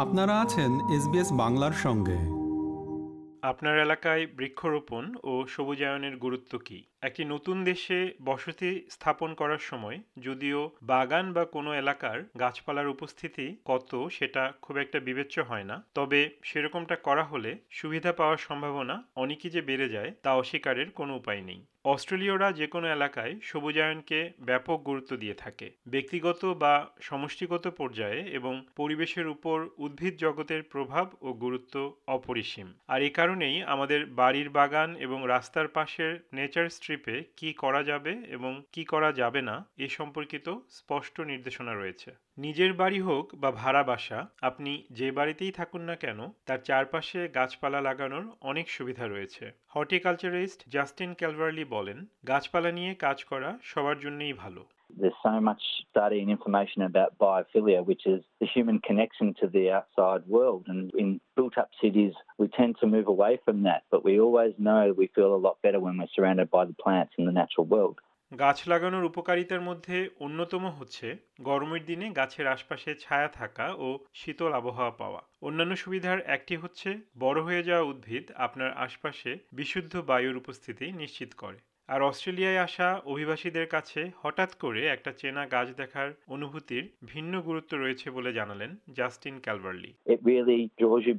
আপনারা আছেন এসবিএস বাংলার সঙ্গে। আপনার এলাকায় বৃক্ষরোপণ ও সবুজায়নের গুরুত্ব কি? একটি নতুন দেশে বসতি স্থাপন করার সময় যদিও বাগান বা কোনো এলাকার গাছপালার উপস্থিতি কত সেটা খুব একটা বিবেচ্য হয় না। তবে সেরকমটা করা হলে সুবিধা পাওয়ার সম্ভাবনা অনেকই যে বেড়ে যায় তা অস্বীকারের কোনো উপায় নেই। অস্ট্রেলীয়রা যে কোনো এলাকায় সবুজায়নকে ব্যাপক গুরুত্ব দিয়ে থাকে। ব্যক্তিগত বা সমষ্টিগত পর্যায়ে এবং পরিবেশের উপর উদ্ভিদ জগতের প্রভাব ও গুরুত্ব অপরিসীম। আর এ কারণেই আমাদের বাড়ির বাগান এবং রাস্তার পাশের নেচার স্ট্রিপে কি করা যাবে এবং কি করা যাবে না এ সম্পর্কিত স্পষ্ট নির্দেশনা রয়েছে। নিজের বাড়ি হোক বা ভাড়া বাসা, আপনি যে বাড়িতেই থাকুন না কেন, তার চারপাশে গাছপালা লাগানোর অনেক সুবিধা রয়েছে। হর্টিকালচারিস্ট জাস্টিন ক্যালভারলি বলেন গাছপালা নিয়ে কাজ করা সবার জন্যই ভালো There's so much study and information about biophilia, which is the human connection to the outside world. And in built up cities, we tend to move away from that. But we always know we feel a lot better when we're surrounded by the plants in the natural world. গাছ লাগানোর উপকারিতার মধ্যে অন্যতম হচ্ছে গরমের দিনে গাছের আশপাশে ছায়া থাকা ও শীতল আবহাওয়া পাওয়া। অন্যান্য সুবিধার একটি হচ্ছে বড় হয়ে যাওয়া উদ্ভিদ আপনার আশপাশে বিশুদ্ধ বায়ুর উপস্থিতি নিশ্চিত করে। আর অস্ট্রেলিয়ায় আসা অভিবাসীদের কাছে হঠাৎ করে একটা চেনা গাছ দেখার অনুভূতির ভিন্ন গুরুত্ব রয়েছে বলে জানালেন Justin Calverley. It really draws you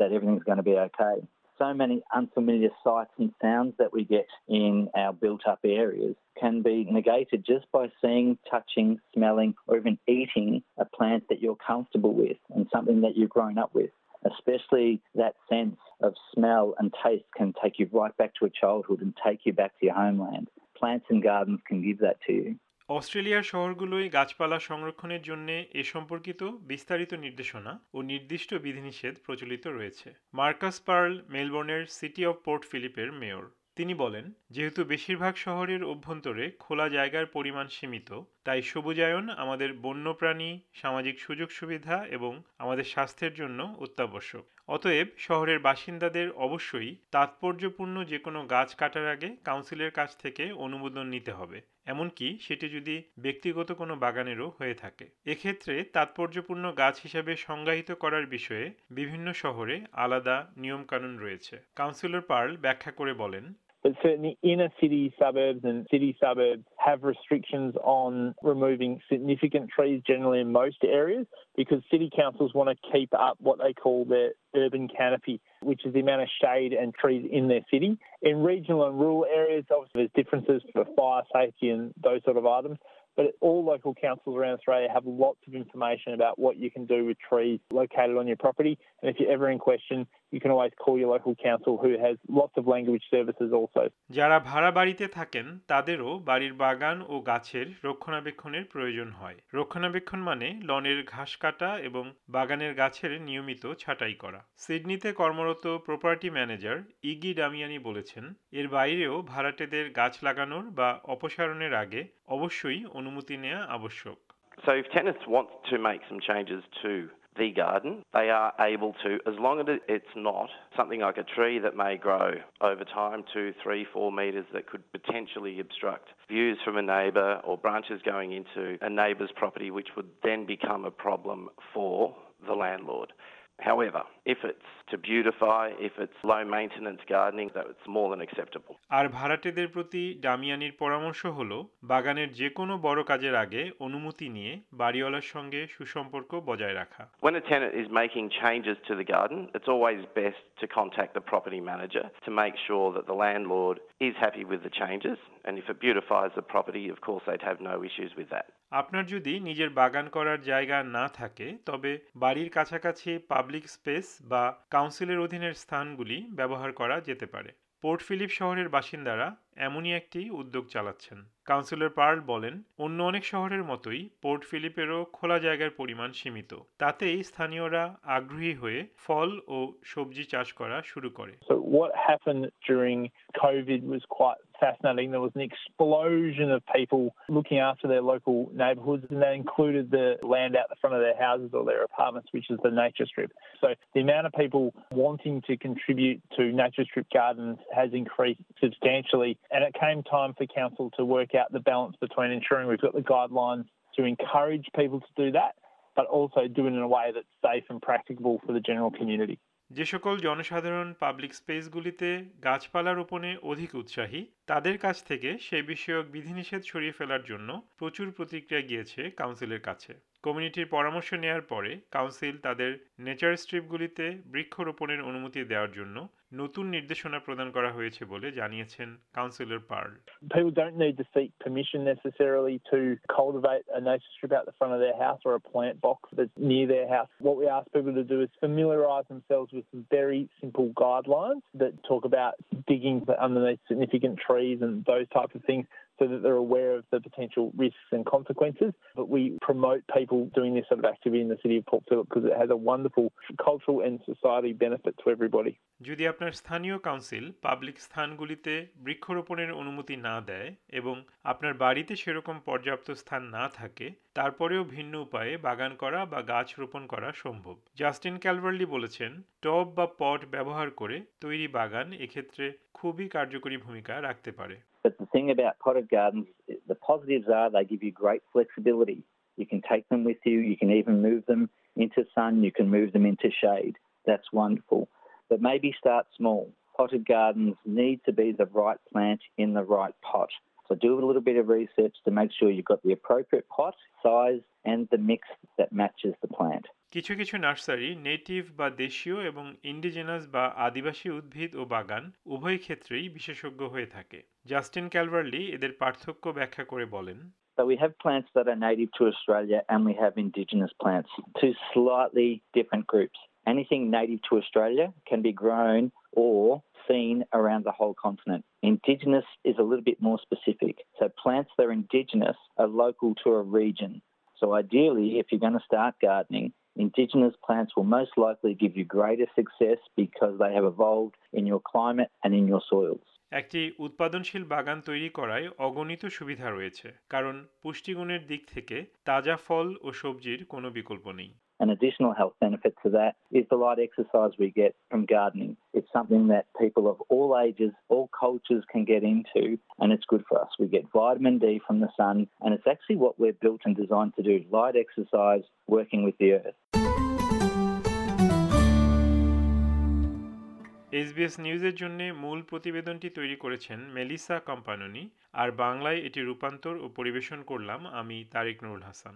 that everything's going to be okay. So many unfamiliar sights and sounds that we get in our built up areas can be negated just by seeing, touching, smelling, or even eating a plant that you're comfortable with and something that you've grown up with. Especially that sense of smell and taste can take you right back to a childhood and take you back to your homeland. Plants and gardens can give that to you. অস্ট্রেলিয়ার শহরগুলোয় গাছপালা সংরক্ষণের জন্য এ সম্পর্কিত বিস্তারিত নির্দেশনা ও নির্দিষ্ট বিধিনিষেধ প্রচলিত রয়েছে। মার্কাস পার্ল, মেলবোর্নের সিটি অব পোর্ট ফিলিপের মেয়র। তিনি বলেন, যেহেতু বেশিরভাগ শহরের অভ্যন্তরে খোলা জায়গার পরিমাণ সীমিত তাই সবুজায়ন আমাদের বন্যপ্রাণী, সামাজিক সুযোগ সুবিধা এবং আমাদের স্বাস্থ্যের জন্য অত্যাবশ্যক। অতএব শহরের বাসিন্দাদের অবশ্যই তাৎপর্যপূর্ণ যে কোনো গাছ কাটার আগে কাউন্সিলের কাছ থেকে অনুমোদন নিতে হবে। এমনকি সেটি যদি ব্যক্তিগত কোনো বাগানেরও হয়ে থাকে। এক্ষেত্রে তাৎপর্যপূর্ণ গাছ হিসাবে সংজ্ঞায়িত করার বিষয়ে বিভিন্ন শহরে আলাদা নিয়মকানুন রয়েছে। কাউন্সিলর পার্ল ব্যাখ্যা করে বলেন But certainly inner city suburbs and city suburbs have restrictions on removing significant trees generally in most areas because city councils want to keep up what they call their urban canopy, which is the amount of shade and trees in their city. In regional and rural areas, obviously there's differences for fire safety and those sort of items. But all local councils around Australia have lots of information about what you can do with trees located on your property. And if you're ever in question, you can always call your local council who has lots of language services also. যারা ভাড়া বাড়িতে থাকেন তাদেরও বাড়ির বাগান ও গাছের রক্ষণাবেক্ষণের প্রয়োজন হয়। রক্ষণাবেক্ষণ মানে লনের ঘাস কাটা এবং বাগানের গাছের নিয়মিত ছাঁটাই করা। সিডনিতে কর্মরত প্রপার্টি ম্যানেজার ইগি ডামিয়ানি বলেছেন এর বাইরেও ভাড়াটেদের গাছ লাগানোর বা অপসারণের আগে অবশ্যই অনুমতি নেওয়া আবশ্যক। So if tenants want to make some changes to the garden, they are able to, as long as it's not something like a tree that may grow over time, two, three, four metres that could potentially obstruct views from a neighbour or branches going into a neighbour's property, which would then become a problem for the landlord. However, if it's to beautify, if it's low maintenance gardening, that it's more than acceptable. আর ভাড়াটেদের প্রতি ডামিয়ানির পরামর্শ হলো বাগানের যে কোনো বড় কাজের আগে অনুমতি নিয়ে বাড়িওয়ালার সঙ্গে সুসম্পর্ক বজায় রাখা When a tenant is making changes to the garden, it's always best to contact the property manager to make sure that the landlord is happy with the changes. And if it beautifies the property, of course, they'd have no issues with that. আপনার যদি নিজের বাগান করার জায়গা না থাকে তবে বাড়ির কাছাকাছি পাবলিক স্পেস বা কাউন্সিলের অধীনের স্থানগুলি ব্যবহার করা যেতে পারে। পোর্ট ফিলিপ শহরের বাসিন্দারা এমনই একটি উদ্যোগ চালাচ্ছেন। কাউন্সিলর পার্ল বলেন, অন্য অনেক শহরের মতোই পোর্ট ফিলিপেরও খোলা জায়গার পরিমাণ সীমিত। তাতেই স্থানীয়রা আগ্রহী হয়ে ফল ও সবজি চাষ করা শুরু করে। What happened during COVID was quite fascinating. There was an explosion of people looking after their local neighbourhoods, and that included the land out the front of their houses or their apartments, which is the nature strip. So the amount of people wanting to contribute to nature strip gardens has increased substantially, and it came time for council to work out the balance between ensuring we've got the guidelines to encourage people to do that, but also do it in a way that's safe and practicable for the general community. যে সকল জনসাধারণ public স্পেসগুলিতে গাছপালা রোপণে অধিক উৎসাহী, তাদের কাছ থেকে সে বিষয়ক বিধিনিষেধ সরিয়ে ফেলার জন্য প্রচুর প্রতিক্রিয়া গিয়েছে কাউন্সিলের কাছে। কমিউনিটির পরামর্শ নেয়ার পরে কাউন্সিল তাদের নেচার স্ট্রিপগুলিতে বৃক্ষরোপণের অনুমতি দেওয়ার জন্য নতুন নির্দেশনা প্রদান করা হয়েছে বলে জানিয়েছেন councillor Pearl People don't need to seek permission necessarily to cultivate a nature strip out the front of their house or a plant box that's near their house. What we ask people to do is familiarise themselves with some very simple guidelines that talk about digging underneath significant trees and those types of things so that they're aware of the potential risks and consequences. But we promote people doing this sort of activity in the city of Port Phillip because it has a wonderful cultural and society benefit to everybody. যদি আপনার স্থানীয় council public স্থানগুলিতে বৃক্ষরোপণের অনুমতি না দেয় এবং আপনার বাড়িতে সেরকম পর্যাপ্ত স্থান না থাকে তারপরেও ভিন্ন উপায়ে বাগান করা বা গাছ রোপণ করা সম্ভব জাস্টিন ক্যালভারলি বলেছেন টব বা পট ব্যবহার করে তৈরি বাগান এক্ষেত্রে খুবই কার্যকরী ভূমিকা রাখতে পারে But the thing about potted gardens, the positives are they give you great flexibility. You can take them with you, you can even move them into sun, you can move them into shade. That's wonderful. But maybe start small. Potted gardens need to be the right plant in the right pot. So do a little bit of research to make sure you've got the appropriate pot, size, and the mix that matches the plant. কিছু কিছু nursery native বা দেশীয় এবং indigenous বা আদিবাসী উদ্ভিদ ও বাগান উভয় ক্ষেত্রেই বিশেষজ্ঞ হয়ে থাকে জাস্টিন ক্যালভারলি এদের পার্থক্য ব্যাখ্যা করে বলেন So we have plants that are native to Australia and we have indigenous plants, two slightly different groups. Anything native to Australia can be grown or seen around the whole continent. Indigenous is a little bit more specific. So plants that are indigenous are local to a region. So ideally, if you're going to start gardening, indigenous plants will most likely give you greater success because they have evolved in your climate and in your soils. একটি উৎপাদনশীল বাগান তৈরি করায় অগণিত সুবিধা রয়েছে কারণ পুষ্টিগুণের দিক থেকে তাজা ফল ও সবজির কোনো বিকল্প নেই An additional health benefit to that is the light exercise we get from gardening. It's something that people of all ages, all cultures can get into, and it's good for us. We get vitamin D from the sun, and it's actually what we're built and designed to do light exercise, working with the earth. SBS নিউজের জন্য মূল প্রতিবেদনটি তৈরি করেছেন Melissa কম্পাননি আর বাংলায় এটি রূপান্তর ও পরিবেশন করলাম আমি তারিক নুরুল হাসান